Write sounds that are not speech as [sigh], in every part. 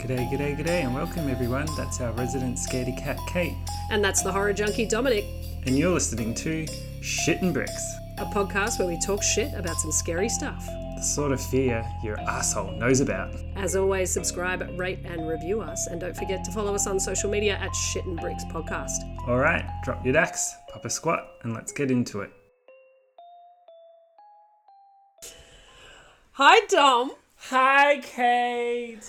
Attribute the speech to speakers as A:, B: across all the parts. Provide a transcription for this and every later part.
A: G'day, g'day, g'day, and welcome everyone. That's our resident scaredy cat, Kate,
B: And that's the horror junkie Dominic,
A: and you're listening to Shit and Bricks,
B: a podcast where we talk shit about some scary stuff.
A: the sort of fear your asshole knows about.
B: As always, subscribe, rate, and review us. And don't forget to follow us on social media at Shit and Bricks Podcast.
A: All right, drop your dax, pop a squat, and let's get into it.
B: Hi, Dom.
A: Hi, Kate.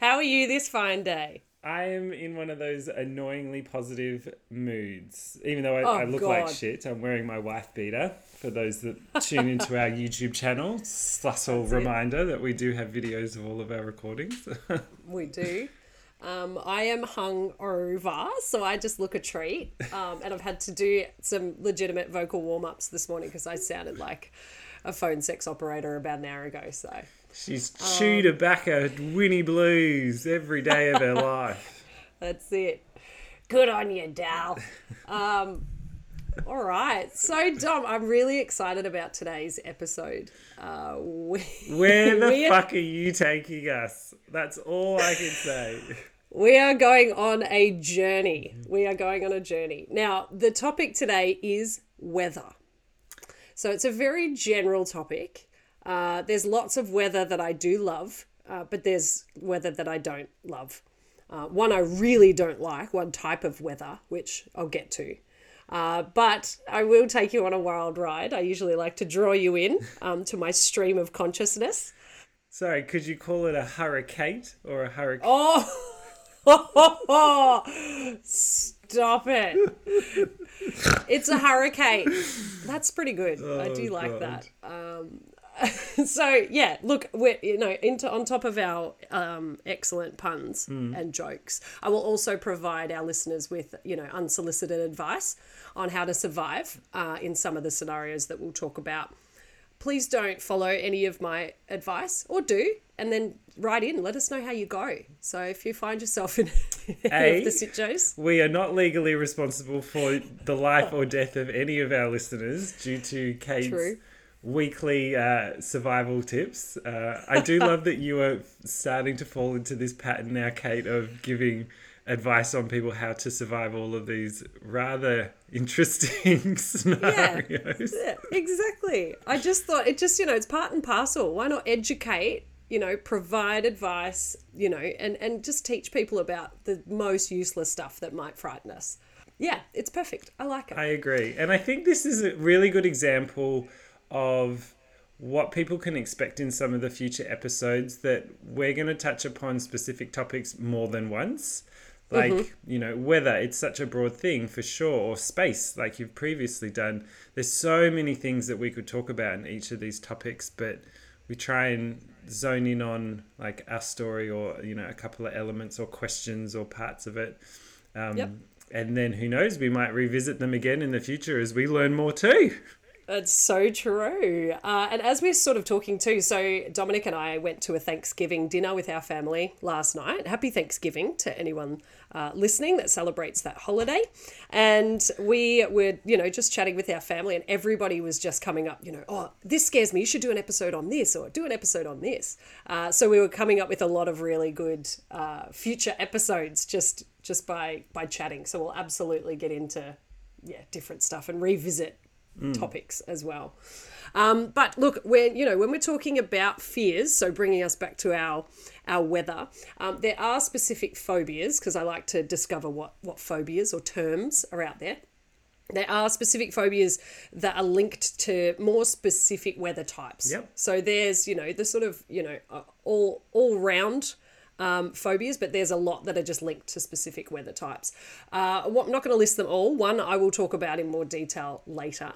B: How are you this fine day?
A: I am in one of those annoyingly positive moods. Even though I,
B: Oh,
A: I look like shit, I'm wearing my wife beater. For those that tune into our [laughs] YouTube channel, subtle reminder that we do have videos of all of our recordings. [laughs]
B: We do. Um, I am hung over, so I just look a treat. Um, and I've had to do some legitimate vocal warm ups this morning because I sounded like a phone sex operator about an hour ago. So
A: She's chewed tobacco, Winnie Blues every day of her life. [laughs]
B: That's it. Good on you, Dal. Um, all right. So, Dom, I'm really excited about today's episode. Uh, we,
A: Where the [laughs]
B: we,
A: fuck are you taking us? That's all I can say. [laughs]
B: we are going on a journey. We are going on a journey. Now, the topic today is weather. So, it's a very general topic. Uh, there's lots of weather that I do love, uh, but there's weather that I don't love. Uh, one I really don't like, one type of weather, which I'll get to. Uh, but I will take you on a wild ride. I usually like to draw you in um, to my stream of consciousness.
A: Sorry, could you call it a hurricane or a hurricane?
B: Oh, [laughs] stop it. It's a hurricane. That's pretty good. I [laughs] do
A: Oh,
B: like
A: God.
B: that. Um, [laughs] so yeah, look, we're you know into on top of our um, excellent puns
A: Hmm.
B: and jokes, I will also provide our listeners with you know unsolicited advice on how to survive uh, in some of the scenarios that we'll talk about. Please don't follow any of my advice, or do, and then write in. Let us know how you go. So if you find yourself in [laughs] any
A: A,
B: of the situations,
A: We are not legally responsible for the life or death of any of our listeners due to Kate's
B: True.
A: Weekly uh, survival tips. Uh, I do [laughs] love that you are starting to fall into this pattern now, Kate, of giving advice on people how to survive all of these rather interesting [laughs] scenarios.
B: Yeah, exactly. I just thought it just, you know, it's part and parcel. Why not educate, you know, provide advice, you know, and, and just teach people about the most useless stuff that might frighten us. Yeah, it's perfect. I like it.
A: I agree. And I think this is a really good example of what people can expect in some of the future episodes that we're going to touch upon specific topics more than once. Like, you know, weather, it's such a broad thing for sure, or space, like you've previously done. There's so many things that we could talk about in each of these topics, but we try and zone in on like our story or, you know, a couple of elements or questions or parts of it. Um,
B: Yep.
A: And then who knows, we might revisit them again in the future as we learn more too.
B: It's so true. Uh, and as we're sort of talking too, so Dominic and I went to a Thanksgiving dinner with our family last night. Happy Thanksgiving to anyone uh, listening that celebrates that holiday. And we were, you know, just chatting with our family, and everybody was just coming up, you know, oh, this scares me. You should do an episode on this or do an episode on this. Uh, so we were coming up with a lot of really good uh, future episodes just just by by chatting. So we'll absolutely get into yeah different stuff and revisit topics as well. Um, but look, when you know when we're talking about fears, so bringing us back to our our weather, um, there are specific phobias because I like to discover what what phobias or terms are out there. There are specific phobias that are linked to more specific weather types.
A: Yep.
B: So there's you know the sort of you know all all round um, phobias, but there's a lot that are just linked to specific weather types. Uh, what, I'm not going to list them all. One I will talk about in more detail later.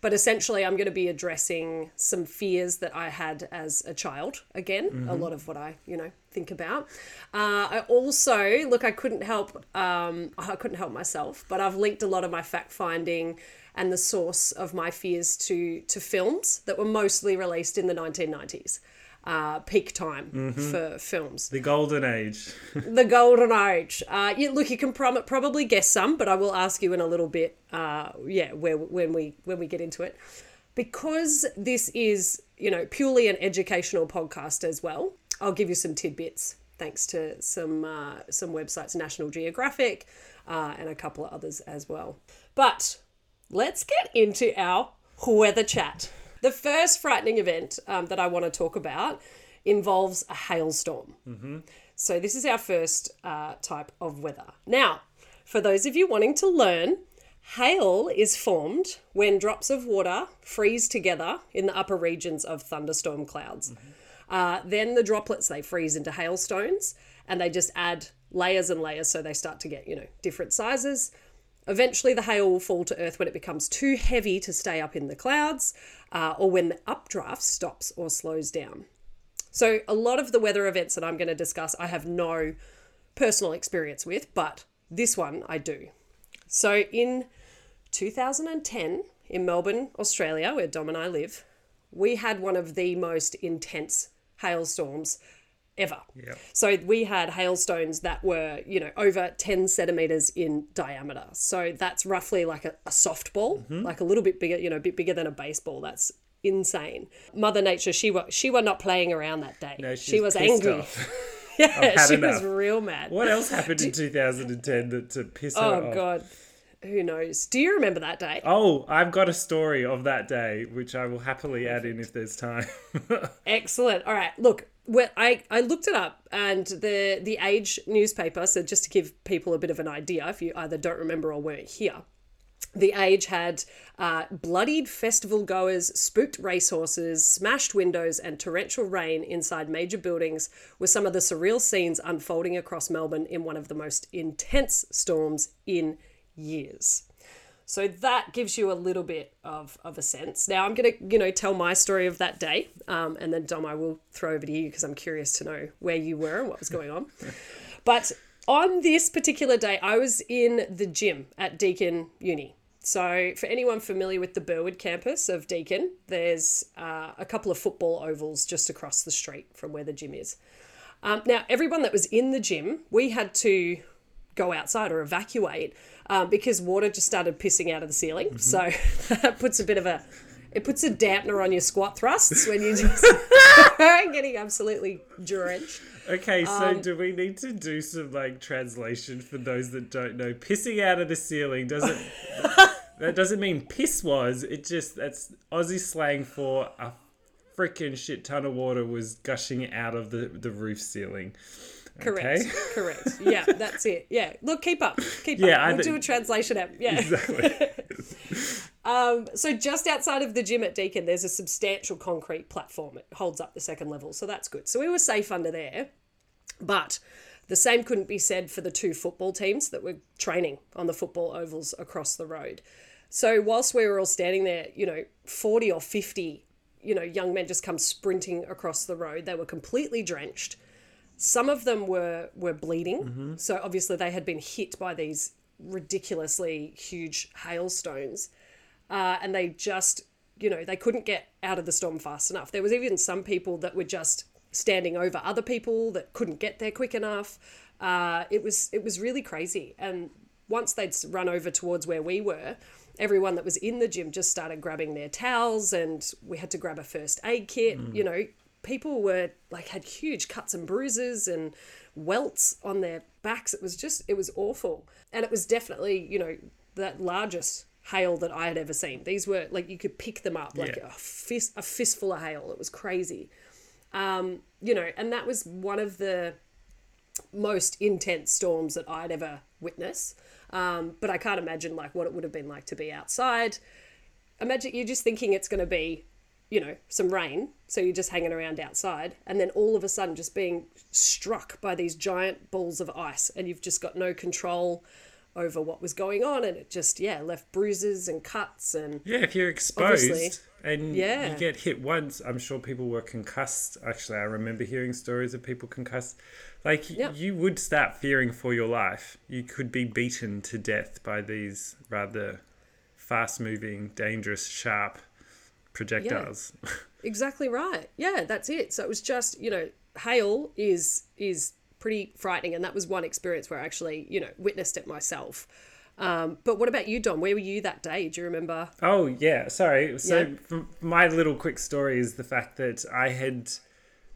B: But essentially, I'm going to be addressing some fears that I had as a child. Again, a lot of what I, you know, think about. Uh, I also look. I couldn't help. Um, I couldn't help myself. But I've linked a lot of my fact finding and the source of my fears to to films that were mostly released in the 1990s. Uh, peak time for films
A: The golden age. [laughs]
B: the golden age. Uh, you, look, you can prom- probably guess some, but I will ask you in a little bit. Uh, yeah, where when we when we get into it, because this is you know purely an educational podcast as well. I'll give you some tidbits thanks to some uh, some websites, National Geographic, uh, and a couple of others as well. But let's get into our weather chat. The first frightening event um, that I want to talk about involves a hailstorm. Mm-hmm. So this is our first uh, type of weather. Now, for those of you wanting to learn, hail is formed when drops of water freeze together in the upper regions of thunderstorm clouds. Mm-hmm. Uh, then the droplets they freeze into hailstones, and they just add layers and layers, so they start to get you know different sizes. Eventually, the hail will fall to earth when it becomes too heavy to stay up in the clouds, uh, or when the updraft stops or slows down. So, a lot of the weather events that I'm going to discuss, I have no personal experience with, but this one I do. So, in 2010, in Melbourne, Australia, where Dom and I live, we had one of the most intense hailstorms ever.
A: Yep.
B: So we had hailstones that were, you know, over 10 centimeters in diameter. So that's roughly like a, a softball,
A: Mm-hmm.
B: like a little bit bigger, you know, a bit bigger than a baseball. That's insane. Mother Nature, she was she was not playing around that day.
A: No,
B: she was angry. [laughs] Yeah, she was real mad.
A: What else [laughs] happened in 2010 that to piss her off?
B: Oh god. Who knows? Do you remember that day?
A: Oh, I've got a story of that day, which I will happily add in if there's time. [laughs]
B: Excellent. All right. Look, well, I, I looked it up and the the Age newspaper, so just to give people a bit of an idea, if you either don't remember or weren't here, the Age had uh, bloodied festival goers, spooked racehorses, smashed windows, and torrential rain inside major buildings were some of the surreal scenes unfolding across Melbourne in one of the most intense storms in years. So that gives you a little bit of, of a sense. Now I'm going to, you know, tell my story of that day, um, and then Dom, I will throw over to you because I'm curious to know where you were and what was going on. [laughs] but on this particular day, I was in the gym at Deakin Uni. So for anyone familiar with the Burwood campus of Deakin, there's uh, a couple of football ovals just across the street from where the gym is. Um, now, everyone that was in the gym, we had to go outside or evacuate um, because water just started pissing out of the ceiling. So [laughs] that puts a bit of a it puts a dampener on your squat thrusts when you're just [laughs] getting absolutely drenched.
A: okay, so
B: Um,
A: do we need to do some like translation for those that don't know? Pissing out of the ceiling doesn't [laughs] that doesn't mean piss was. It just that's Aussie slang for a freaking shit ton of water was gushing out of the the roof ceiling.
B: Correct.
A: Okay. [laughs]
B: Correct. Yeah, that's it. Yeah. Look, keep up. Keep
A: Yeah,
B: up.
A: I
B: We'll do a translation app. Yeah.
A: Exactly. [laughs]
B: Um, so just outside of the gym at Deakin, there's a substantial concrete platform. It holds up the second level, so that's good. So we were safe under there, but the same couldn't be said for the two football teams that were training on the football ovals across the road. So whilst we were all standing there, you know, forty or fifty, you know, young men just come sprinting across the road. They were completely drenched. Some of them were were bleeding, so obviously they had been hit by these ridiculously huge hailstones. Uh, and they just you know they couldn't get out of the storm fast enough. There was even some people that were just standing over other people that couldn't get there quick enough. Uh, it was it was really crazy. And once they'd run over towards where we were everyone that was in the gym just started grabbing their towels and we had to grab a first aid kit you know people were like had huge cuts and bruises and welts on their backs. It was just it was awful. And it was definitely you know that largest hail that i had ever seen. These were like you could pick them up like
A: Yeah.
B: a fist a fistful of hail. It was crazy. Um you know and that was one of the most intense storms that i'd ever witnessed um, but i can't imagine like what it would have been like to be outside. Imagine you're just thinking it's going to be you know some rain so you're just hanging around outside and then all of a sudden just being struck by these giant balls of ice and you've just got no control over what was going on and it just yeah left bruises and cuts and
A: Yeah, if you're exposed and
B: Yeah.
A: you get hit once, I'm sure people were concussed. Actually, I remember hearing stories of people concussed. Like,
B: Yep.
A: you would start fearing for your life. You could be beaten to death by these rather fast moving, dangerous, sharp projectiles.
B: Exactly right. Yeah, that's it. So it was just, you know, hail is is pretty frightening and that was one experience where I actually, you know, witnessed it myself. Um, but what about you, Dom? Where were you that day? Do you remember?
A: Oh yeah, sorry. So
B: Yeah.
A: my little quick story is the fact that I had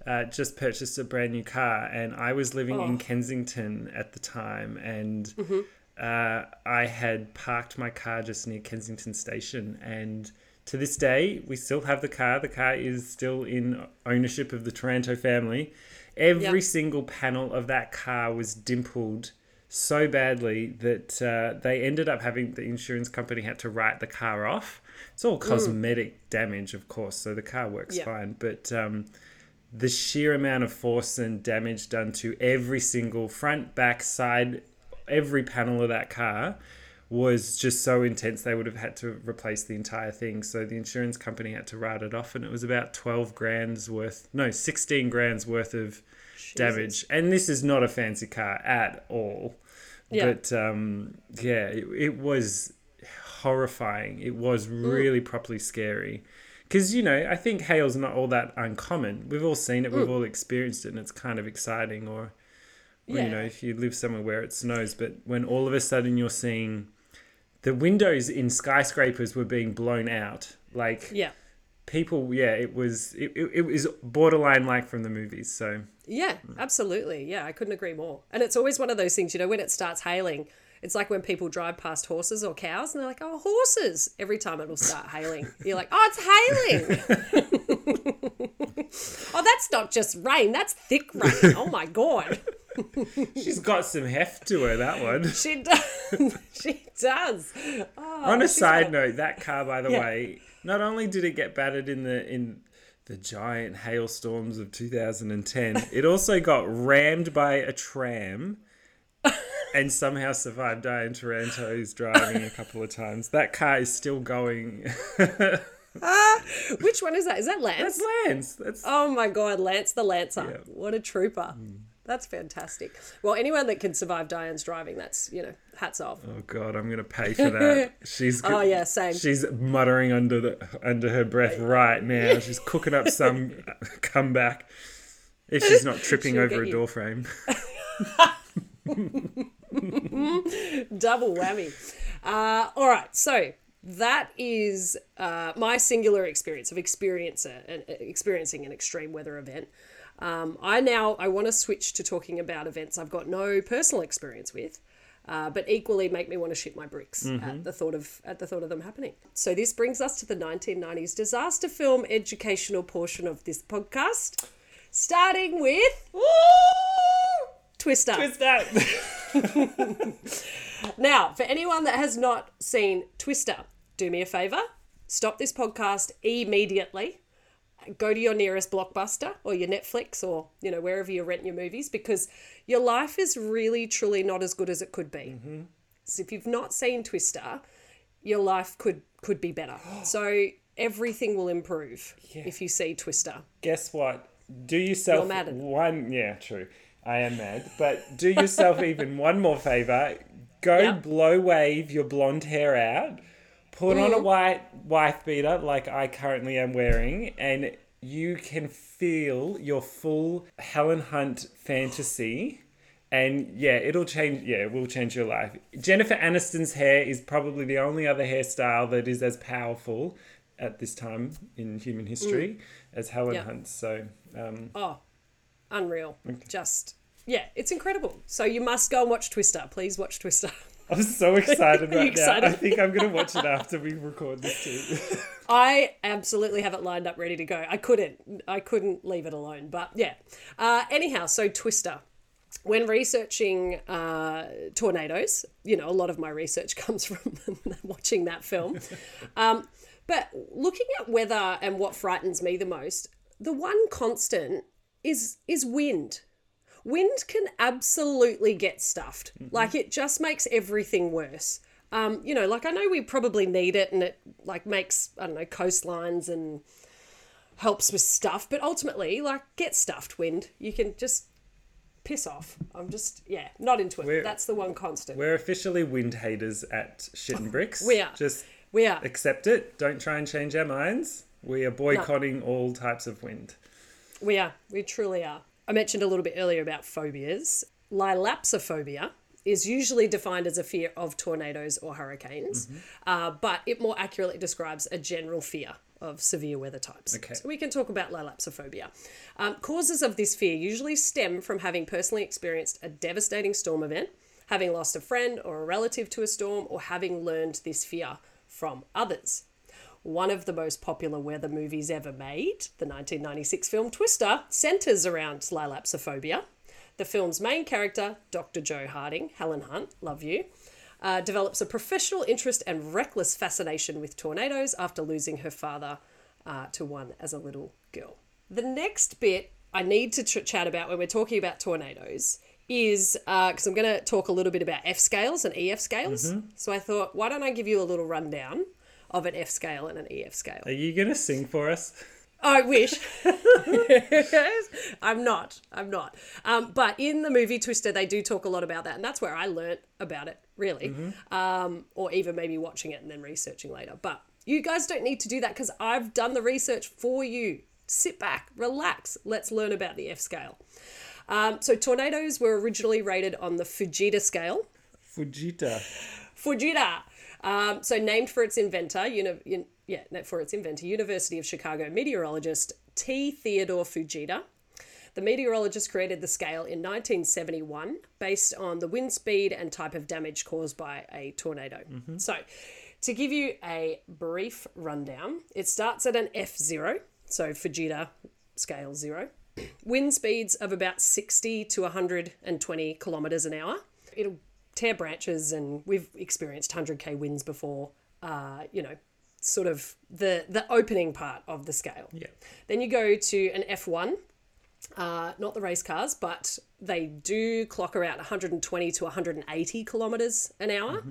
A: uh, just purchased a brand new car, and I was living
B: Oh.
A: in Kensington at the time, and
B: Mm-hmm.
A: uh, I had parked my car just near Kensington Station, and to this day, we still have the car. The car is still in ownership of the Taranto family. Every
B: Yep.
A: single panel of that car was dimpled so badly that uh, they ended up having the insurance company had to write the car off. It's all cosmetic damage, of course, so the car works
B: Yeah.
A: fine. But um, the sheer amount of force and damage done to every single front, back, side, every panel of that car was just so intense they would have had to replace the entire thing. So the insurance company had to write it off, and it was about 12 grand's worth, no, 16 grand's worth of damage. And this is not a fancy car at all.
B: Yeah.
A: But um, yeah, it, it was horrifying. It was really properly scary. Because, you know, I think hail's not all that uncommon. We've all seen it, we've all experienced it, and it's kind of exciting. Or, or,
B: Yeah.
A: you know, if you live somewhere where it snows, but when all of a sudden you're seeing the windows in skyscrapers were being blown out, like
B: Yeah.
A: people, yeah, it was it, it, it was borderline like from the movies. So
B: Yeah, absolutely. Yeah, I couldn't agree more. And it's always one of those things, you know, when it starts hailing, it's like when people drive past horses or cows and they're like, oh, horses. Every time it'll start hailing, you're like, oh, it's hailing. [laughs] oh, that's not just rain, that's thick rain. Oh my God. [laughs]
A: she's got some heft to her, that one.
B: She does. [laughs] she does. Oh,
A: On a side note, that car, by the [laughs]
B: Yeah.
A: way, not only did it get battered in the in the giant hailstorms of 2010, it also got rammed by a tram [laughs] and somehow survived. Diane Taranto's driving a couple of times. That car is still going. [laughs]
B: Ah, which one is that? Is that Lance?
A: That's Lance. That's
B: Oh my God, Lance the Lancer.
A: Yeah.
B: What a trooper. Mm. That's fantastic. Well, anyone that can survive Diane's driving, that's, you know, hats off.
A: Oh God, I'm gonna pay for that. [laughs] She's
B: Oh, yeah, same.
A: She's muttering under the under her breath right now. [laughs] She's cooking up some comeback if she's not tripping
B: She'll
A: over a door frame. [laughs]
B: Double whammy. Uh, all right, so that is uh, my singular experience of experience an, experiencing an extreme weather event. Um, I now I want to switch to talking about events I've got no personal experience with, uh, but equally make me want to shit my bricks at the thought of at the thought of them happening. So this brings us to the 1990s disaster film educational portion of this podcast, starting with Twister.
A: What's that?
B: Now, for anyone that has not seen Twister, do me a favor, stop this podcast immediately. Go to your nearest blockbuster or your Netflix or, you know, wherever you rent your movies because your life is really, truly not as good as it could be. Mm-hmm. So if you've not seen Twister, your life could could be better. [gasps] So everything will improve if you see Twister.
A: Guess what? Do yourself
B: You're mad at-
A: one. Yeah, true. I am mad, but do yourself [laughs] even one more favor. Go
B: Yeah.
A: blow wave your blonde hair out. Put on a white wife beater like I currently am wearing, and you can feel your full Helen Hunt fantasy. And yeah, it'll change. Yeah, it will change your life. Jennifer Aniston's hair is probably the only other hairstyle that is as powerful at this time in human history as Helen. Hunt's. So, um,
B: Oh, unreal. Just, yeah, it's incredible. So you must go and watch Twister. Please watch Twister. [laughs] [laughs]
A: I'm so excited right now. I think I'm gonna watch it after we record this too. [laughs]
B: I absolutely have it lined up ready to go. I couldn't, I couldn't leave it alone. But yeah. Uh, anyhow, so Twister. When researching uh, tornadoes, you know, a lot of my research [laughs] comes from watching that film. Um, but looking at weather and what frightens me the most, the one constant is is wind. Wind can absolutely get stuffed. Like it just makes everything worse. Um, you know, like I know we probably need it and it like makes, I don't know, coastlines and helps with stuff, but ultimately, like get stuffed, wind. You can just piss off. I'm just yeah, not into it.
A: We're-
B: That's the one constant.
A: We're officially wind haters at Shit and Bricks. [laughs]
B: We are.
A: Just
B: We are.
A: accept it. Don't try and change our minds. We are boycotting all types of wind.
B: We are. We truly are. I mentioned a little bit earlier about phobias. Lilapsophobia is usually defined as a fear of tornadoes or hurricanes, uh, but it more accurately describes a general fear of severe weather types.
A: Okay.
B: So we can talk about lilapsophobia. Um, causes of this fear usually stem from having personally experienced a devastating storm event, having lost a friend or a relative to a storm, or having learned this fear from others. One of the most popular weather movies ever made, the 1996 film Twister, centers around lilapsophobia. The film's main character, Dr. Jo Harding, Helen Hunt, love you, uh, develops a professional interest and reckless fascination with tornadoes after losing her father uh, to one as a little girl. The next bit I need to ch- chat about when we're talking about tornadoes is because I'm going to talk a little bit about F scales and EF scales. So I thought, why don't I give you a little rundown of an F scale and an EF scale?
A: Are you going to sing for us?
B: I wish. [laughs] I'm not. I'm not. Um, but in the movie Twister, they do talk a lot about that, and that's where I learnt about it, really. Um, or even maybe watching it and then researching later. But you guys don't need to do that because I've done the research for you. Sit back, relax. Let's learn about the F scale. Um, so tornadoes were originally rated on the Fujita scale.
A: Fujita.
B: Fujita. Um, so named for its inventor, uni- un- yeah, for its inventor, University of Chicago meteorologist T. Theodore Fujita. The meteorologist created the scale in 1971 based on the wind speed and type of damage caused by a tornado. So, to give you a brief rundown, it starts at an F0, so Fujita scale 0. Wind speeds of about 60 to 120 kilometers an hour. It'll tear branches, and we've experienced 100k winds before. Uh, you know, sort of the the opening part of the scale.
A: Yeah.
B: Then you go to an F1, uh, not the race cars, but they do clock around 120 to 180 kilometers an hour.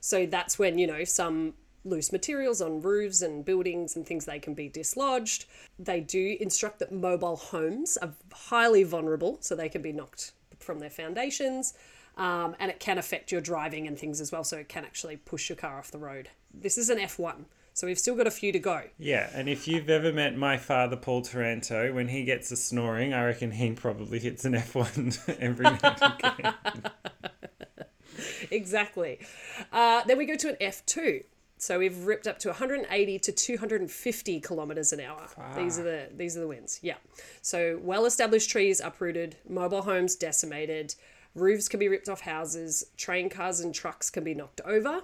B: So that's when, you know, some loose materials on roofs and buildings and things they can be dislodged. They do instruct that mobile homes are highly vulnerable, so they can be knocked from their foundations. Um, and it can affect your driving and things as well, so it can actually push your car off the road. This is an F1, so we've still got a few to go.
A: Yeah, and if you've ever met my father, Paul Taranto, when he gets a snoring, I reckon he probably hits an F1 [laughs] every now [laughs]
B: exactly. Uh, then we go to an F2. So we've ripped up to 180 to 250 kilometers an hour. These are the these are the winds. Yeah. So well-established trees uprooted, mobile homes decimated, roofs can be ripped off houses, train cars and trucks can be knocked over,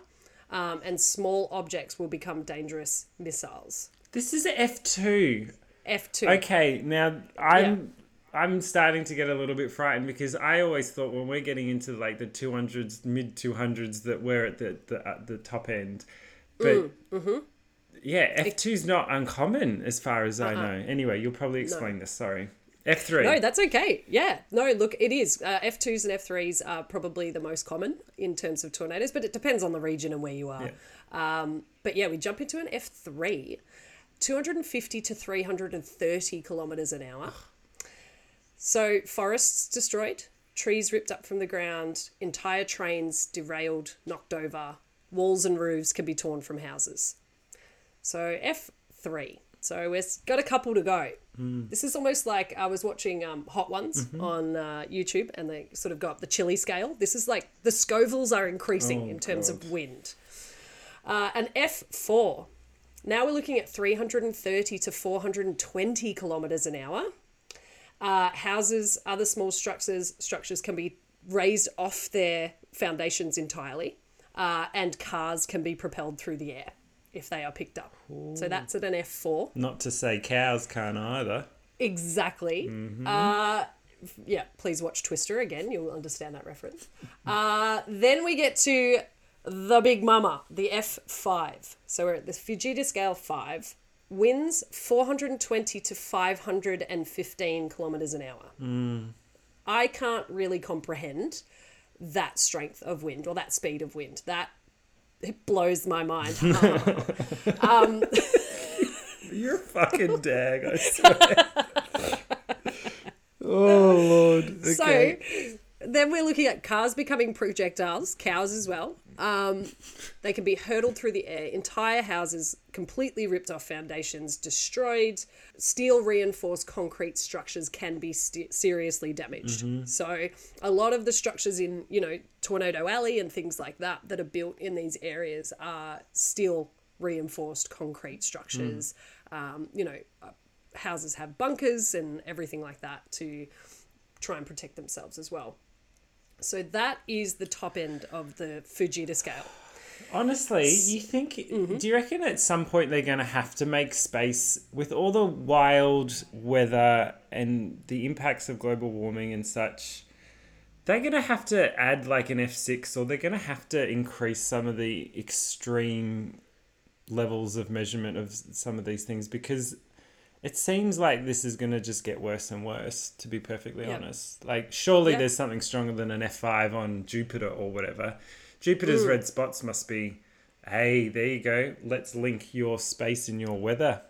B: um, and small objects will become dangerous missiles.
A: This is a F2.
B: F2.
A: Okay, now I'm I'm starting to get a little bit frightened because I always thought when we're getting into like the 200s, mid 200s that we're at the the, at the top end. But mm, mm-hmm. yeah, F2 is not uncommon as far as I uh-uh. know. Anyway, you'll probably explain this. Sorry. F3.
B: No, that's okay. Yeah. No, look, it is. Uh, F2s and F3s are probably the most common in terms of tornadoes, but it depends on the region and where you are. Um, but yeah, we jump into an F3, 250 to 330 kilometers an hour. So, forests destroyed, trees ripped up from the ground, entire trains derailed, knocked over, walls and roofs can be torn from houses. So, F3. So, we've got a couple to go. This is almost like I was watching um, Hot Ones on uh, YouTube and they sort of go up the chili scale. This is like the Scovilles are increasing
A: Oh,
B: in terms
A: God.
B: of wind. Uh, an F4. Now we're looking at 330 to 420 kilometers an hour. Uh, houses, other small structures, structures can be raised off their foundations entirely, uh, and cars can be propelled through the air if they are picked up. So that's at an F4.
A: Not to say cows can't either.
B: Exactly. Uh, yeah, please watch Twister again. You'll understand that reference. [laughs] Uh, then we get to the big mama, the F5. So we're at the Fujita scale 5. Winds 420 to 515 kilometers an hour. I can't really comprehend that strength of wind or that speed of wind. That it blows my mind. [laughs]
A: Um, um, You're a fucking dag, I [laughs] swear. oh, Lord. Okay.
B: So then we're looking at cars becoming projectiles, cows as well. Um, they can be hurtled through the air, entire houses completely ripped off foundations, destroyed. Steel reinforced concrete structures can be st- seriously damaged. So a lot of the structures in, you know, Tornado Alley and things like that that are built in these areas are steel reinforced concrete structures. um, you know, uh, houses have bunkers and everything like that to try and protect themselves as well. So that is the top end of the Fujita scale.
A: Honestly, you think? Mm-hmm. Do you reckon at some point they're going to have to make space with all the wild weather and the impacts of global warming and such? They're going to have to add like an F6 or they're going to have to increase some of the extreme levels of measurement of some of these things because it seems like this is going to just get worse and worse, to be perfectly
B: Yeah.
A: honest. Like, surely
B: Yeah.
A: there's something stronger than an F5 on Jupiter or whatever. Jupiter's mm. red spots must be, hey, there you go. Let's link your space and your weather.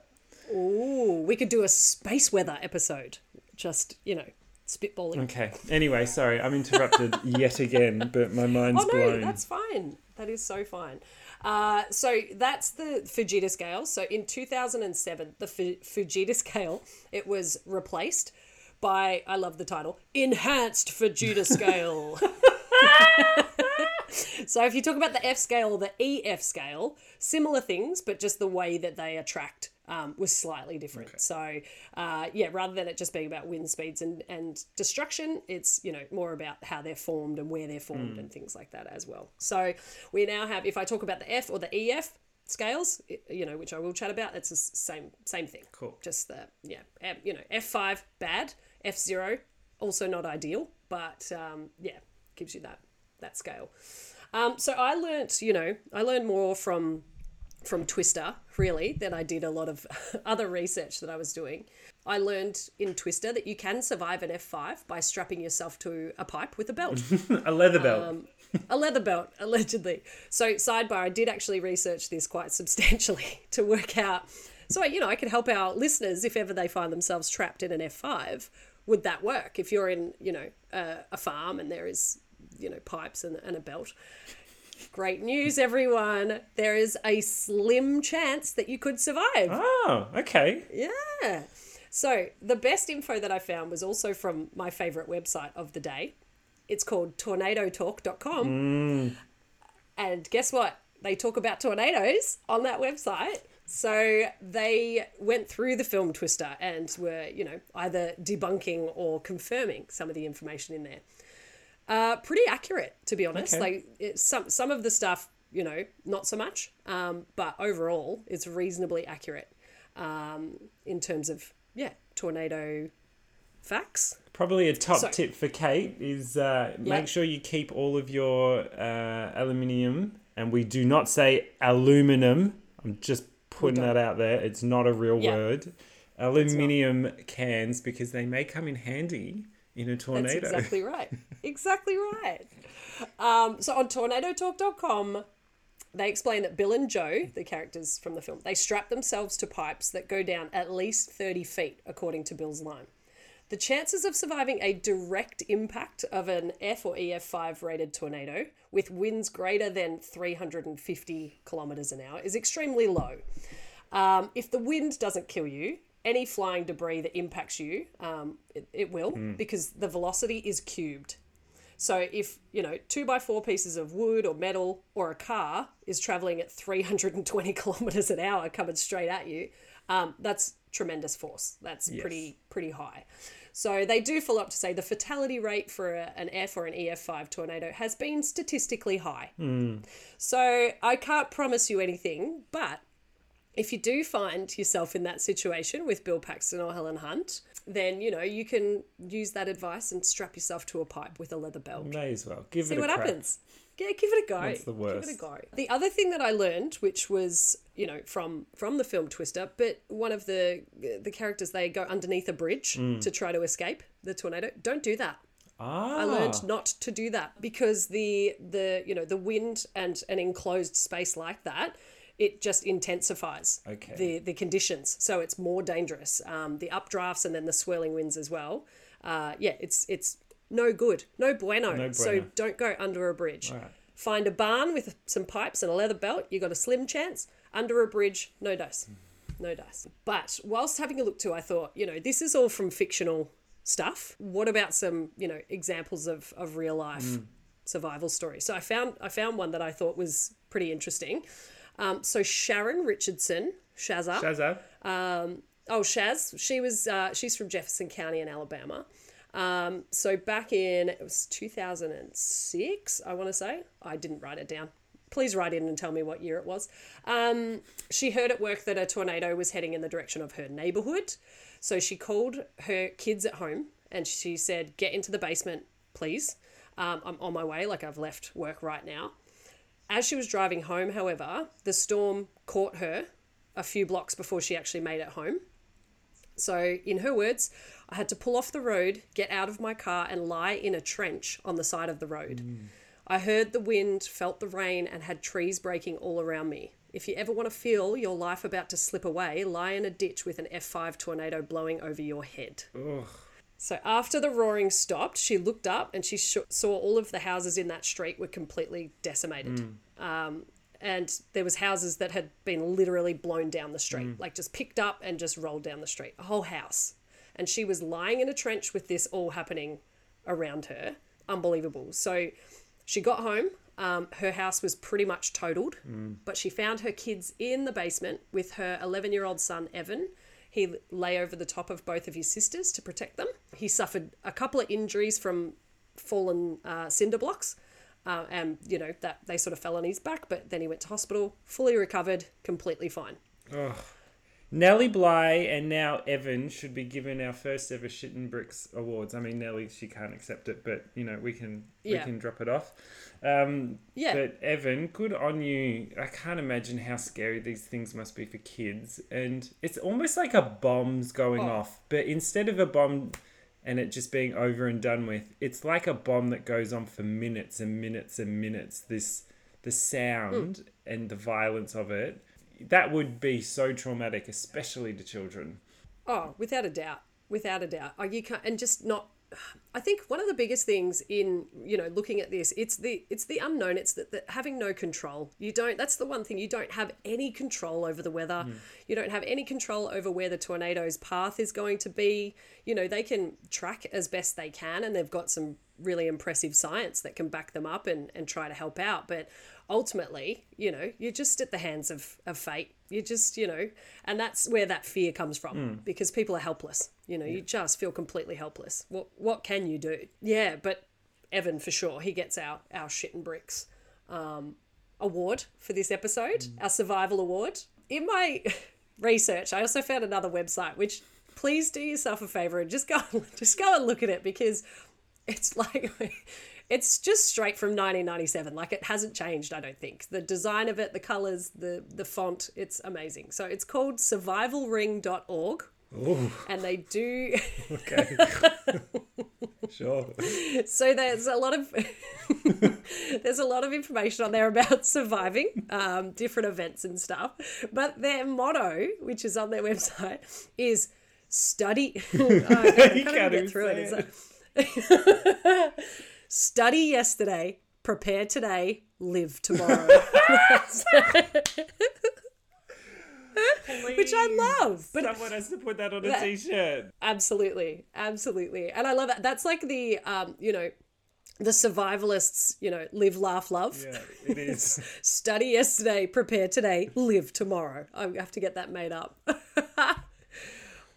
B: Ooh, we could do a space weather episode. Just, you know, spitballing.
A: Okay. Anyway, sorry, I'm interrupted [laughs] yet again, but my mind's
B: Oh no,
A: blown.
B: that's fine. That is so fine. Uh, so that's the Fujita scale. So in 2007, the Fu- Fujita scale it was replaced by I love the title enhanced Fujita [laughs] scale. [laughs] so if you talk about the F scale or the EF scale, similar things, but just the way that they attract um, was slightly different. So uh, yeah, rather than it just being about wind speeds and, and destruction, it's you know more about how they're formed and where they're formed and things like that as well. So we now have, if I talk about the F or the EF scales, you know, which I will chat about, it's the same same thing.
A: Cool.
B: Just the yeah, F- you know, F five bad, F zero also not ideal, but um, yeah, gives you that that scale. Um, so I learnt, you know, I learned more from from Twister really than I did a lot of [laughs] other research that I was doing. I learned in Twister that you can survive an F5 by strapping yourself to a pipe with a belt [laughs]
A: a leather belt.
B: Um, a leather belt, [laughs] allegedly. So, sidebar, I did actually research this quite substantially to work out. So, you know, I could help our listeners if ever they find themselves trapped in an F5. Would that work if you're in, you know, a, a farm and there is, you know, pipes and, and a belt? Great news, everyone. There is a slim chance that you could survive.
A: oh, okay.
B: Yeah. So the best info that I found was also from my favorite website of the day. It's called tornadotalk.com. Mm. And guess what? They talk about tornadoes on that website. So they went through the film Twister and were, you know, either debunking or confirming some of the information in there. Uh, pretty accurate, to be honest.
A: Okay.
B: Like it, some some of the stuff, you know, not so much. Um, but overall, it's reasonably accurate um, in terms of yeah, tornado facts.
A: Probably a top
B: So-
A: tip for Kate is uh,
B: Yeah.
A: make sure you keep all of your uh, aluminium, and we do not say aluminum. I'm just putting that out there. It's not a real
B: Yeah.
A: word. Aluminium cans because they may come in handy in a tornado.
B: That's exactly right. [laughs] exactly right. Um, so on tornadotalk.com, they explain that Bill and Jo, the characters from the film, they strap themselves to pipes that go down at least 30 feet, according to Bill's line. The chances of surviving a direct impact of an F or EF5 rated tornado with winds greater than 350 kilometers an hour is extremely low. Um, if the wind doesn't kill you, any flying debris that impacts you, um, it, it will because the velocity is cubed. So if, you know, two by four pieces of wood or metal or a car is traveling at 320 [laughs] kilometers an hour coming straight at you, um, that's tremendous force. That's pretty, pretty high. So they do follow up to say the fatality rate for a, an F or an EF5 tornado has been statistically high. So I can't promise you anything, but if you do find yourself in that situation with Bill Paxton or Helen Hunt, then you know you can use that advice and strap yourself to a pipe with a leather belt.
A: May as well give
B: See
A: it a
B: what
A: crack.
B: happens. Yeah, give it a go.
A: What's the worst.
B: Give it a go. The other thing that I learned, which was you know from from the film Twister, but one of the the characters they go underneath a bridge
A: Mm.
B: to try to escape the tornado. Don't do that.
A: Ah,
B: I learned not to do that because the the you know the wind and an enclosed space like that it just intensifies
A: Okay.
B: the the conditions so it's more dangerous um, the updrafts and then the swirling winds as well uh, yeah it's it's no good no bueno.
A: No
B: so don't go under a bridge
A: Right.
B: find a barn with some pipes and a leather belt you got a slim chance under a bridge no dice no dice. But whilst having a look too, I thought, you know, this is all from fictional stuff. What about some, you know, examples of, of real life survival stories? So I found I found one that I thought was pretty interesting. Um, so Sharon Richardson, Shazza.
A: Shazza.
B: Oh, Shaz. She was. Uh, she's from Jefferson County in Alabama. Um, so back in it was 2006, I want to say. I didn't write it down. Please write in and tell me what year it was. Um, she heard at work that a tornado was heading in the direction of her neighborhood. So she called her kids at home and she said, Get into the basement, please. Um, I'm on my way, like I've left work right now. As she was driving home, however, the storm caught her a few blocks before she actually made it home. So, in her words, I had to pull off the road, get out of my car, and lie in a trench on the side of the road. I heard the wind, felt the rain, and had trees breaking all around me. If you ever want to feel your life about to slip away, lie in a ditch with an F5 tornado blowing over your head.
A: Ugh.
B: So after the roaring stopped, she looked up and she sh- saw all of the houses in that street were completely decimated. Um, and there was houses that had been literally blown down the street, like just picked up and just rolled down the street, a whole house. And she was lying in a trench with this all happening around her. Unbelievable. So she got home. Um, her house was pretty much totaled, but she found her kids in the basement with her 11 year old son, Evan. He lay over the top of both of his sisters to protect them. He suffered a couple of injuries from fallen uh, cinder blocks, uh, and you know that they sort of fell on his back. But then he went to hospital, fully recovered, completely fine.
A: Nellie Bly and now Evan should be given our first ever Shit and Bricks awards. I mean, Nellie, she can't accept it, but you know we can
B: Yeah.
A: we can drop it off. Um,
B: Yeah.
A: But Evan, good on you. I can't imagine how scary these things must be for kids, and it's almost like a bomb's going
B: Oh.
A: off, but instead of a bomb and it just being over and done with, it's like a bomb that goes on for minutes and minutes and minutes. This the sound
B: Hmm.
A: and the violence of it that would be so traumatic, especially to children.
B: Oh, without a doubt, without a doubt. Oh, you can't, and just not. I think one of the biggest things in you know looking at this, it's the it's the unknown. It's that, that having no control. You don't. That's the one thing you don't have any control over the weather. Hmm. You don't have any control over where the tornado's path is going to be. You know they can track as best they can, and they've got some really impressive science that can back them up and and try to help out. But ultimately, you know, you're just at the hands of, of fate. You just, you know, and that's where that fear comes from because people are helpless. You know, you just feel completely helpless. What what can you do? Yeah, but Evan for sure, he gets our our shit and bricks um, award for this episode, our survival award. In my [laughs] research, I also found another website which please do yourself a favor and just go [laughs] just go and look at it because it's like [laughs] it's just straight from 1997 like it hasn't changed i don't think. The design of it the colors the the font it's amazing. So it's called survivalring.org
A: Ooh,
B: and they do [laughs]
A: okay. [laughs] sure.
B: so there's a lot of [laughs] there's a lot of information on there about surviving um, different events and stuff. But their motto which is on their website is study. Oh, I can't, I can't
A: can't
B: even get through it. like- study yesterday prepare today live tomorrow [laughs] [laughs] which i love but
A: Someone has to put that on a t-shirt.
B: Absolutely, absolutely, and I love that. That's like the um, you know, the survivalists. You know, live, laugh, love.
A: Yeah, it is. [laughs]
B: Study yesterday, prepare today, live tomorrow. I have to get that made up.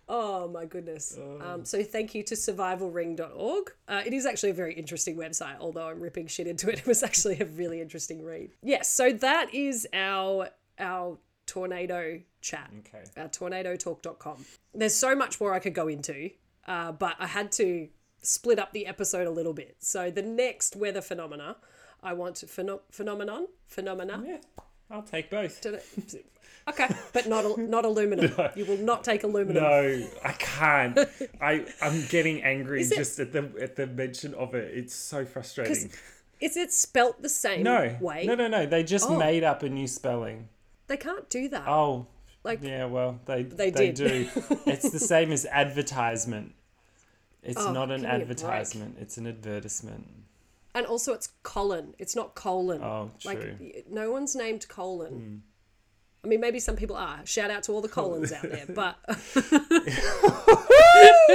B: Oh my goodness. Um, so thank you to survivalring.org. Uh, it is actually a very interesting website, although I'm ripping shit into it. [laughs] It was actually a really interesting read. Yes, so that is our our tornado chat
A: Okay.
B: uh, tornadotalk.com. There's so much more I could go into, uh, but I had to split up the episode a little bit. So the next weather phenomena, I want to pheno- phenomenon phenomena.
A: Yeah, I'll take both.
B: Okay, but not not [laughs] aluminum. You will not take aluminum.
A: No, I can't. [laughs] I I'm getting angry
B: it-
A: just at the at the mention of it. It's so frustrating.
B: Is it spelt the same
A: No,
B: way?
A: no, no, no. They just
B: Oh.
A: made up a new spelling.
B: They can't do that.
A: Oh,
B: like
A: yeah. Well, they
B: They
A: they, do. [laughs] it's the same as advertisement. It's
B: Oh,
A: not an advertisement. It's an advertisement.
B: And also it's colon. It's not colon.
A: Oh,
B: like
A: true.
B: Y- no one's named colon. I mean, maybe some people are. Shout out to all the colons out there, but [laughs] [laughs]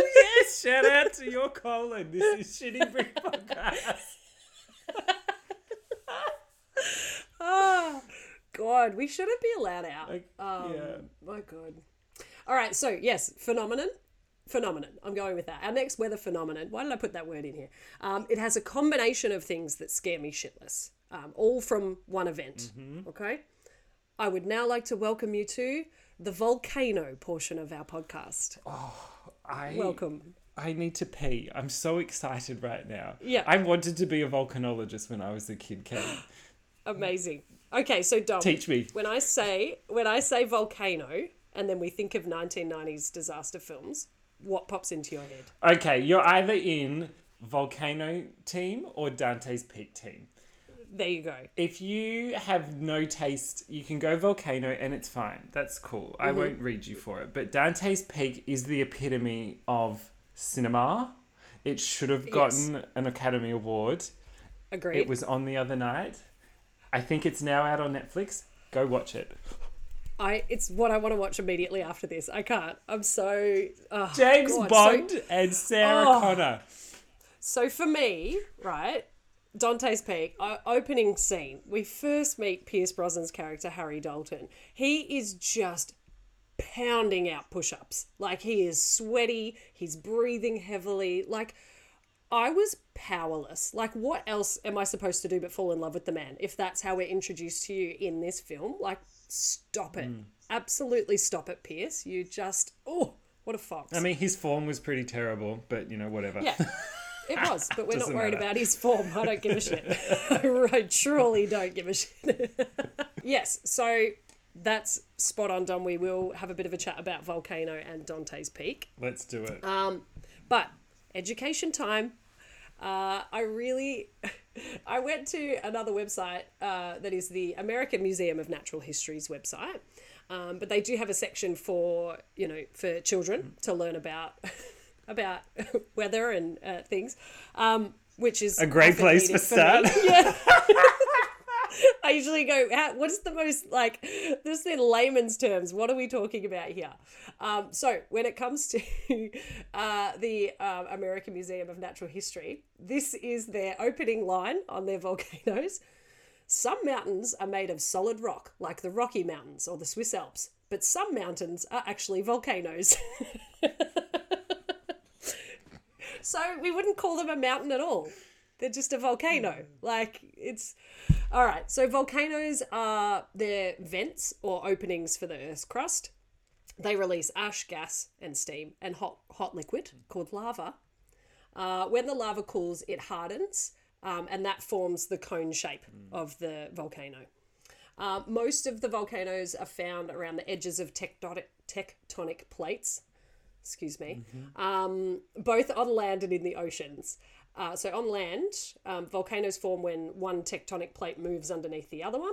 A: yes, shout out to your colon. This is Shitty Brick Podcast. [laughs]
B: Ah, God, we shouldn't be allowed out.
A: Like,
B: um,
A: yeah.
B: My God. All right, so yes, phenomenon. Phenomenon. I'm going with that. Our next weather phenomenon. Why did I put that word in here? Um, it has a combination of things that scare me shitless, um, all from one event.
A: Mm-hmm.
B: Okay. I would now like to welcome you to the volcano portion of our podcast.
A: Oh, I
B: Welcome.
A: I need to pee. I'm so excited right now.
B: Yeah.
A: I wanted to be a volcanologist when I was a kid, Kate. [gasps]
B: Amazing. Okay, so Dom,
A: Teach me.
B: when I say when I say volcano, and then we think of 1990s disaster films, what pops into your head?
A: Okay, you're either in Volcano team or Dante's Peak team.
B: There you go.
A: If you have no taste, you can go Volcano and it's fine. That's cool. I mm-hmm. won't read you for it. But Dante's Peak is the epitome of cinema. It should have gotten an Academy Award.
B: Agreed.
A: It was on the other night. I think it's now out on Netflix. Go watch it.
B: I it's what I want to watch immediately after this. I can't. I'm so oh,
A: James
B: God.
A: Bond
B: So,
A: and Sarah
B: Oh.
A: Connor.
B: so for me, right, Dante's Peak o- opening scene. We first meet Pierce Brosnan's character Harry Dalton. He is just pounding out push-ups. Like he is sweaty. He's breathing heavily. Like I was powerless. Like, what else am I supposed to do but fall in love with the man if that's how we're introduced to you in this film? Like, stop it. Absolutely stop it, Pierce. You just, oh, what a fox.
A: I mean, his form was pretty terrible, but you know, whatever.
B: yeah, it [laughs] was, but we're not worried
A: matter.
B: about his form. I don't give a shit. [laughs] [laughs] I truly don't give a shit. yes, so that's spot on, Dom. We will have a bit of a chat about Volcano and Dante's Peak.
A: Let's do it.
B: Um, But education time. Uh, I really, I went to another website uh, that is the American Museum of Natural History's website, um, but they do have a section for you know for children to learn about [laughs] about [laughs] weather and uh, things, um, which is
A: A great place to start. [laughs]
B: Yeah. [laughs] I usually go, what is the most, like, this in layman's terms, what are we talking about here? Um, so, when it comes to [laughs] uh, the um, American Museum of Natural History, this is their opening line on their [laughs] volcanoes. Some mountains are made of solid rock, like the Rocky Mountains or the Swiss Alps, but some mountains are actually volcanoes. so, we wouldn't call them a mountain at all. They're just a volcano. Like it's all right. So volcanoes are their vents or openings for the Earth's crust. They release ash, gas, and steam, and hot hot liquid called lava. Uh, when the lava cools, it hardens, um, and that forms the cone shape of the volcano. Uh, most of the volcanoes are found around the edges of tectonic tectonic plates. Excuse me. Um, both on land and in the oceans. Uh, so on land, um, volcanoes form when one tectonic plate moves underneath the other one.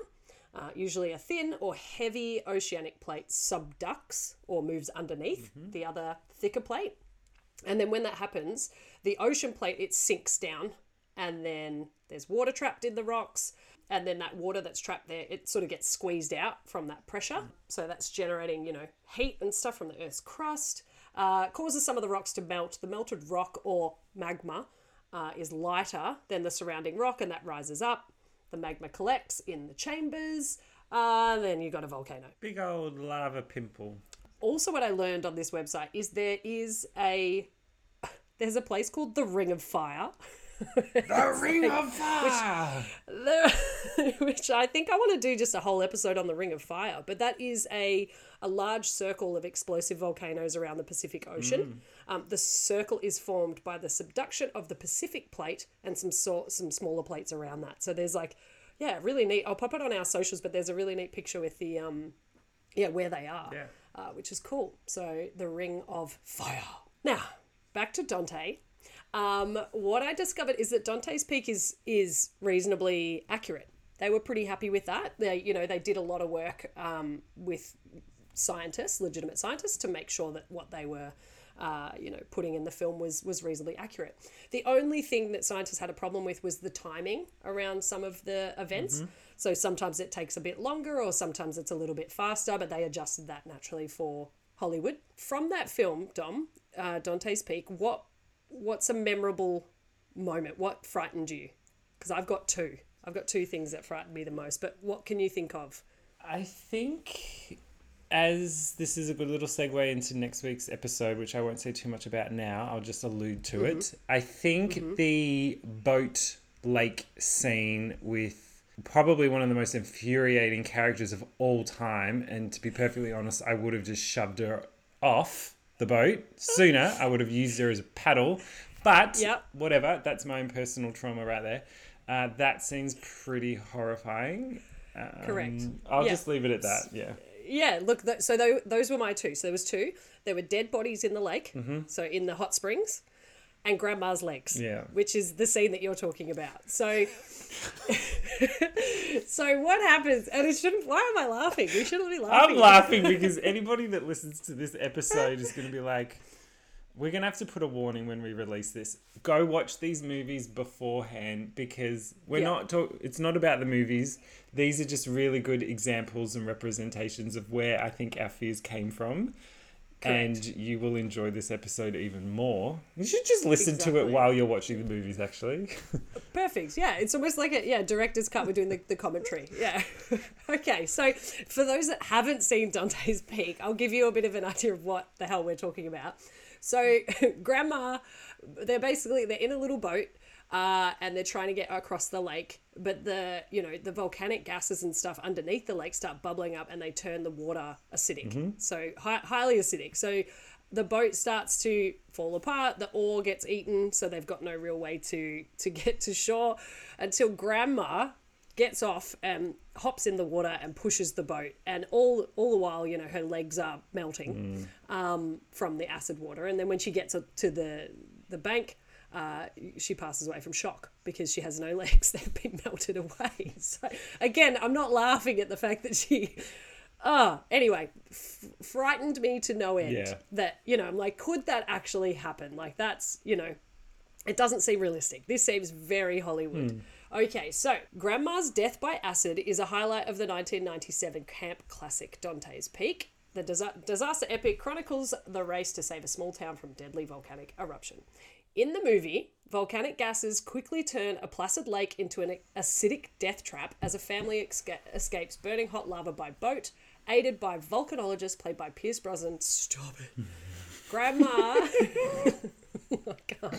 B: Uh, usually a thin or heavy oceanic plate subducts or moves underneath the other thicker plate. And then when that happens, the ocean plate it sinks down and then there's water trapped in the rocks and then that water that's trapped there it sort of gets squeezed out from that pressure. So that's generating, you know, heat and stuff from the earth's crust. Uh, causes some of the rocks to melt. The melted rock or magma uh, is lighter than the surrounding rock and that rises up. The magma collects in the chambers. Uh, then you've got a volcano
A: Big old lava pimple.
B: also what I learned on this website is there is a [laughs] there's a place called the Ring of Fire. [laughs]
A: The [laughs] Ring of Fire!
B: The- [laughs] which I think I want to do just a whole episode on the Ring of Fire, but that is a a large circle of explosive volcanoes around the Pacific Ocean. Um, the circle is formed by the subduction of the Pacific plate and some so- some smaller plates around that. So there's like, yeah, really neat. I'll pop it on our socials, but there's a really neat picture with the um, yeah, where they are,
A: Yeah.
B: uh, which is cool. So the Ring of Fire. Now back to Dante. Um, what I discovered is that Dante's Peak is is reasonably accurate. They were pretty happy with that. They, you know, they did a lot of work um, with scientists, legitimate scientists, to make sure that what they were, uh, you know, putting in the film was was reasonably accurate. The only thing that scientists had a problem with was the timing around some of the events. So sometimes it takes a bit longer, or sometimes it's a little bit faster. But they adjusted that naturally for Hollywood. From that film, Dom, uh, Dante's Peak, what what's a memorable moment? What frightened you? Because I've got two. I've got two things that frightened me the most. But what can you think of
A: I think as this is a good little segue into next week's episode, which I won't say too much about now, I'll just allude to it. Mm-hmm. I think mm-hmm. the boat lake scene with probably one of the most infuriating characters of all time, and to be perfectly honest, I would have just shoved her off the boat sooner. I would have used her as a paddle, but
B: Yep.
A: whatever. That's my own personal trauma right there. Uh, that seems pretty horrifying. Um,
B: Correct.
A: I'll
B: Yeah.
A: just leave it at that. Yeah.
B: Yeah, look, th- so tho- those were my two. So there was two. There were dead bodies in the lake, so in the hot springs, and grandma's legs.
A: Yeah.
B: Which is the scene that you're talking about. So, [laughs] so what happens? And it shouldn't. Why am I laughing? We shouldn't be laughing.
A: I'm laughing because [laughs] anybody that listens to this episode is going to be like, we're going to have to put a warning when we release this. Go watch these movies beforehand because we're
B: Yeah.
A: not talk- it's not about the movies. These are just really good examples and representations of where I think our fears came from. And you will enjoy this episode even more. You should just listen to it while you're watching the movies, actually. [laughs]
B: Perfect. Yeah, it's almost like a yeah director's cut. We're doing the, the commentary. Yeah. [laughs] okay, so for those that haven't seen Dante's Peak, I'll give you a bit of an idea of what the hell we're talking about. So, [laughs] Grandma, they're basically they're in a little boat. Uh, and they're trying to get across the lake, but the you know the volcanic gases and stuff underneath the lake start bubbling up, and they turn the water acidic. So hi- highly acidic. So the boat starts to fall apart. The oar gets eaten, so they've got no real way to to [laughs] get to shore until Grandma gets off and hops in the water and pushes the boat. And all all the while, you know, her legs are melting um, from the acid water. And then when she gets to the the bank. Uh, she passes away from shock because she has no legs. [laughs] They've been melted away. [laughs] So again, I'm not laughing at the fact that she Ah, anyway, f- frightened me to no end.
A: Yeah.
B: That you know, I'm like, could that actually happen? Like, that's you know, it doesn't seem realistic. This seems very Hollywood. Okay, so Grandma's Death by Acid is a highlight of the 1997 camp classic Dante's Peak. The disaster epic chronicles the race to save a small town from deadly volcanic eruption. In the movie, volcanic gases quickly turn a placid lake into an acidic death trap as a family esca- escapes burning hot lava by boat, aided by volcanologist played by Pierce Brosnan. Stop it. Grandma. [laughs] Oh.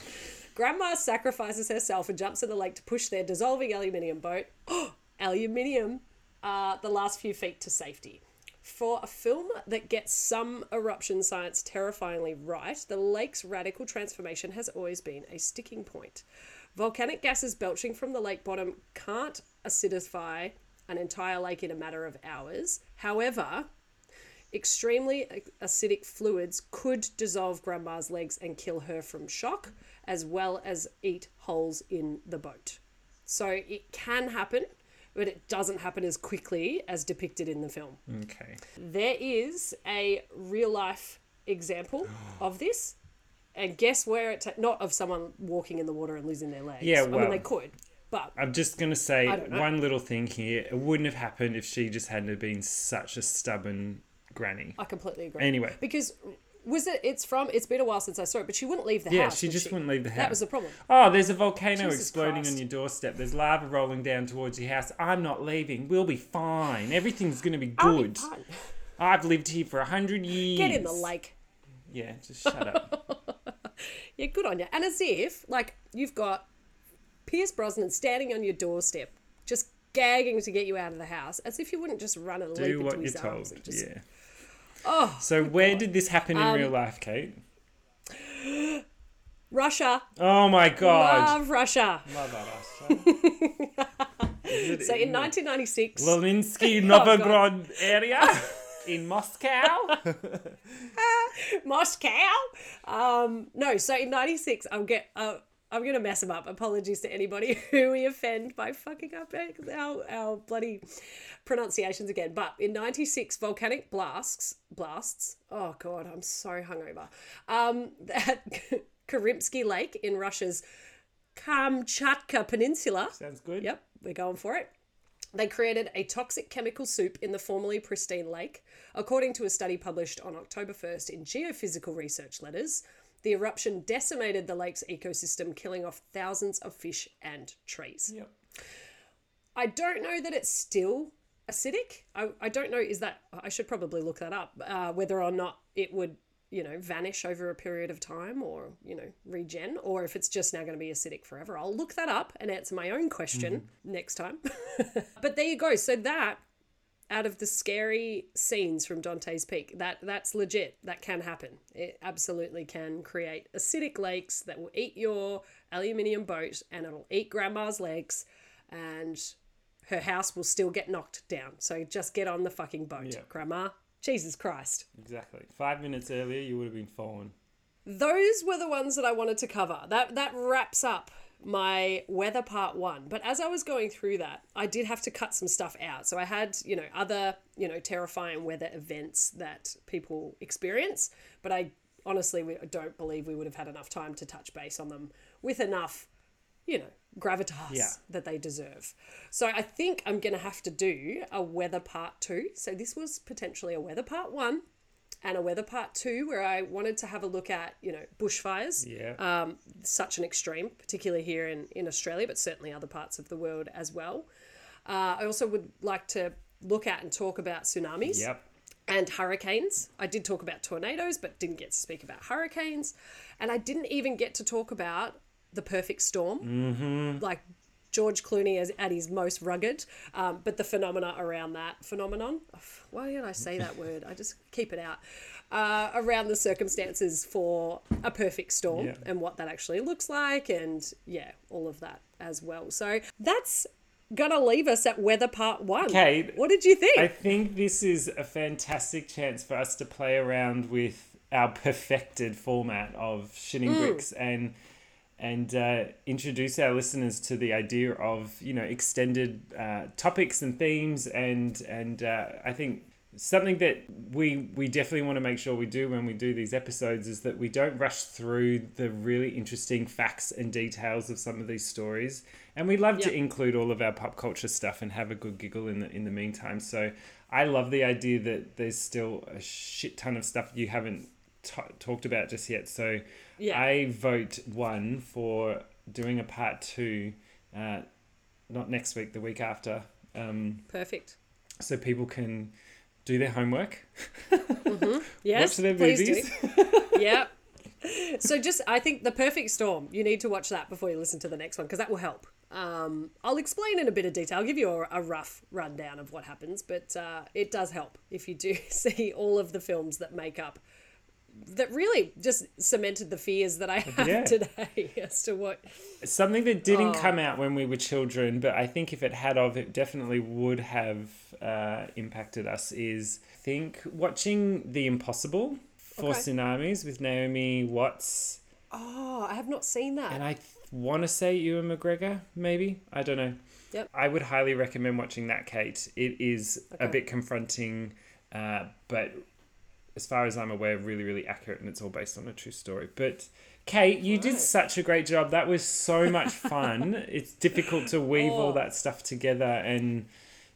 B: Grandma sacrifices herself and jumps in the lake to push their dissolving aluminium boat, [gasps] aluminium, uh, the last few feet to safety. For a film that gets some eruption science terrifyingly right, the lake's radical transformation has always been a sticking point. Volcanic gases belching from the lake bottom can't acidify an entire lake in a matter of hours. However, extremely acidic fluids could dissolve grandma's legs and kill her from shock as well as eat holes in the boat so it can happen but it doesn't happen as quickly as depicted in the film
A: okay.
B: there is a real life example [gasps] of this and guess where it ta- not of someone walking in the water and losing their legs
A: Yeah,
B: i mean
A: well-
B: they could but
A: I'm just going to say
B: I don't know.
A: one little thing here. It wouldn't have happened if she just hadn't been such a stubborn granny.
B: i completely agree
A: Anyway.
B: because was it it's from it's been a while since i saw it but she wouldn't leave the
A: Yeah,
B: house
A: Yeah,
B: she
A: just wouldn't leave the house.
B: that was the problem
A: Oh, there's a volcano
B: Jesus
A: exploding
B: Christ.
A: on your doorstep. There's lava rolling down towards your house. I'm not leaving. We'll be fine. Everything's going to be
B: I'll be
A: good. I've lived here for a hundred years.
B: Get in the lake.
A: Yeah, just shut up. [laughs]
B: Yeah, good on you. And as if, like, you've got Pierce Brosnan standing on your doorstep, just gagging to get you out of the house, as if you wouldn't just run and leap
A: Do
B: into
A: what you're
B: his arms.
A: told.
B: and just,
A: Yeah.
B: Oh,
A: So where did this happen in
B: Um,
A: real life, Kate? [gasps]
B: Russia.
A: Oh my god.
B: Love Russia.
A: Love Russia. [laughs] Is it
B: So in 1996,
A: Leninsky [laughs]
B: Oh,
A: area [laughs] in Moscow.
B: Moscow. Um, no, so in '96, I'll get. Uh, I'm gonna mess them up. Apologies to anybody [laughs] who we offend by fucking up our, our bloody pronunciations again. But in '96, volcanic blasts, blasts. Oh god, I'm so hungover. Um, [laughs] at Karimsky Lake in Russia's Kamchatka Peninsula.
A: Sounds good.
B: Yep, we're going for it. They created a toxic chemical soup in the formerly pristine lake. According to a study published on October 1st in Geophysical Research Letters, the eruption decimated the lake's ecosystem, killing off thousands of fish and trees.
A: Yep.
B: I don't know that it's still acidic. I, I don't know, is that, I should probably look that up, uh, whether or not it would, you know, vanish over a period of time or, you know, regen, or if it's just now going to be acidic forever. I'll look that up and answer my own question next time. [laughs] but there you go. So that out of the scary scenes from Dante's Peak. That that's legit. That can happen. It absolutely can create acidic lakes that will eat your aluminium boat and it'll eat grandma's legs and her house will still get knocked down. So just get on the fucking boat,
A: Yeah.
B: grandma. Jesus Christ.
A: Exactly. Five minutes earlier, you would have been fallen.
B: Those were the ones that I wanted to cover. That that wraps up my weather part one. But as I was going through that, I did have to cut some stuff out. So I had, you know, other, you know, terrifying weather events that people experience, but I honestly we don't believe we would have had enough time to touch base on them with enough, you know, gravitas
A: Yeah.
B: that they deserve. So I think I'm going to have to do a weather part 2. So this was potentially a weather part 1 and a weather part two where I wanted to have a look at, you know, bushfires.
A: Yeah.
B: Um, such an extreme, particularly here in, in Australia, but certainly other parts of the world as well. Uh, I also would like to look at and talk about tsunamis
A: Yep.
B: and hurricanes. I did talk about tornadoes, but didn't get to speak about hurricanes. And I didn't even get to talk about the perfect storm. Mm-hmm. Like George Clooney is at his most rugged, um, but the phenomena around that phenomenon. Why did I say that word? I just keep it out. Uh, around the circumstances for a perfect storm
A: Yeah.
B: and what that actually looks like, and yeah, all of that as well. So that's gonna leave us at weather part one.
A: Kate,
B: what did you think?
A: I think this is a fantastic chance for us to play around with our perfected format of shitting bricks and and uh, introduce our listeners to the idea of you know extended uh, topics and themes and and uh, I think something that we we definitely want to make sure we do when we do these episodes is that we don't rush through the really interesting facts and details of some of these stories. And we love to include all of our pop culture stuff and have a good giggle in the in the meantime. So I love the idea that there's still a shit ton of stuff you haven't t- talked about just yet. So
B: Yeah.
A: I vote one for doing a part two uh, not next week the week after um,
B: Perfect.
A: so people can do their homework [laughs]
B: Yes,
A: watch their movies [laughs]
B: yep. [laughs] So just, I think the perfect storm. You need to watch that before you listen to the next one because that will help. Um, I'll explain in a bit of detail. I'll give you a, a rough rundown of what happens, but uh, it does help if you do see all of the films that make up that really just cemented the fears that I have
A: Yeah.
B: today [laughs] as to what.
A: something that didn't
B: Oh.
A: come out when we were children but i think if it had of it definitely would have uh, impacted us is I think watching the impossible for
B: Okay.
A: tsunamis with naomi watts
B: Oh, I have not seen that.
A: and i want to say ewan mcgregor maybe i don't know
B: Yep.
A: i would highly recommend watching that kate it is a bit confronting uh, but as far as i'm aware really really accurate and it's all based on a true story but kate you did such a great job that was so much [laughs] fun it's difficult to weave all
B: Oh.
A: that stuff together and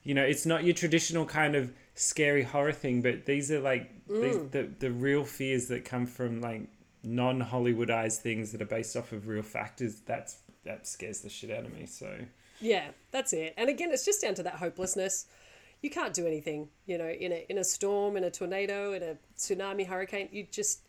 A: you know it's not your traditional kind of scary horror thing but these are like these,
B: Mm.
A: the, the real fears that come from like non-hollywoodized things that are based off of real factors that's that scares the shit out of me so
B: Yeah, that's it. And again, it's just down to that hopelessness. You can't do anything, you know, in a in a storm, in a tornado, in a tsunami, hurricane. You just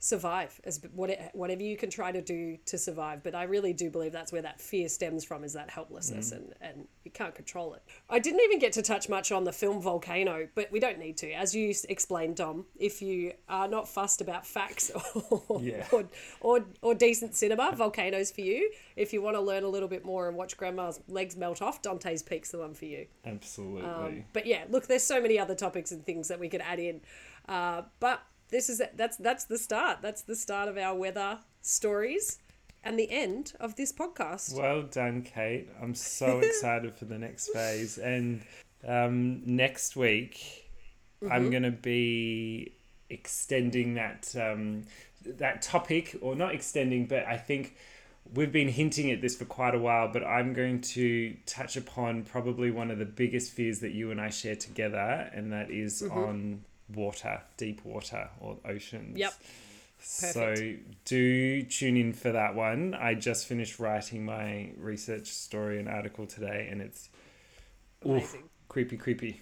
B: survive as what- whatever you can try to do to survive. But I really do believe that's where that fear stems from is that helplessness and, and you can't control it. I didn't even get to touch much on the film Volcano, but we don't need to. As you explained, Dom, if you are not fussed about facts [laughs] or,
A: Yeah.
B: or, or, or decent cinema, Volcano's for you. If you want to learn a little bit more and watch Grandma's legs melt off, Dante's Peak's the one for you.
A: absolutely
B: Um, but yeah, look, there's so many other topics and things that we could add in. Uh, but this is that's that's the start. That's the start of our weather stories and the end of this podcast.
A: Well done, Kate. I'm so [laughs] excited for the next phase. And um, next week,
B: Mm-hmm.
A: I'm going to be extending that um, that topic, or not extending, but I think we've been hinting at this for quite a while. But I'm going to touch upon probably one of the biggest fears that you and I share together, and that is
B: Mm-hmm.
A: on water, deep water, or oceans.
B: Yep. Perfect.
A: So do tune in for that one. I just finished writing my research story and article today, and it's oof,
B: Amazing.
A: creepy, creepy.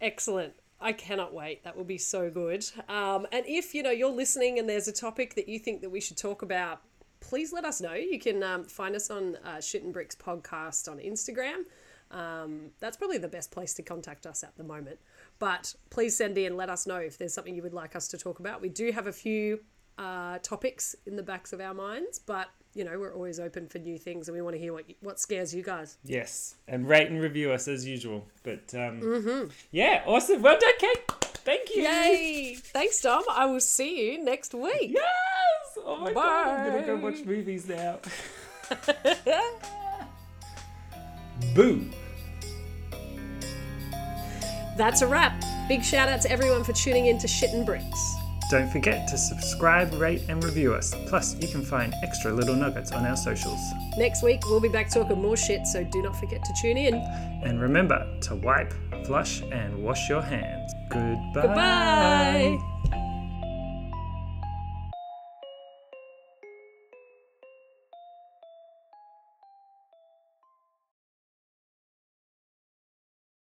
B: Excellent. I cannot wait. That will be so good. Um, and if you know you're listening and there's a topic that you think that we should talk about, please let us know. You can um, find us on uh, Shit and Bricks podcast on Instagram. Um, that's probably the best place to contact us at the moment. But please send in, let us know if there's something you would like us to talk about. We do have a few uh, topics in the backs of our minds, but you know we're always open for new things, and we want to hear what what scares you guys.
A: Yes, and rate and review us as usual. But um,
B: Mm-hmm.
A: yeah, awesome. Well done, Kate. Thank you.
B: Yay! Thanks, Dom. I will see you next week.
A: Yes. Oh my god, I'm gonna go watch movies now. [laughs] Boo.
B: That's a wrap. Big shout out to everyone for tuning in to Shit and Bricks.
A: Don't forget to subscribe, rate, and review us. Plus, you can find extra little nuggets on our socials.
B: Next week, we'll be back talking more shit, so do not forget to tune in.
A: And remember to wipe, flush, and wash your hands. Goodbye.
B: Goodbye.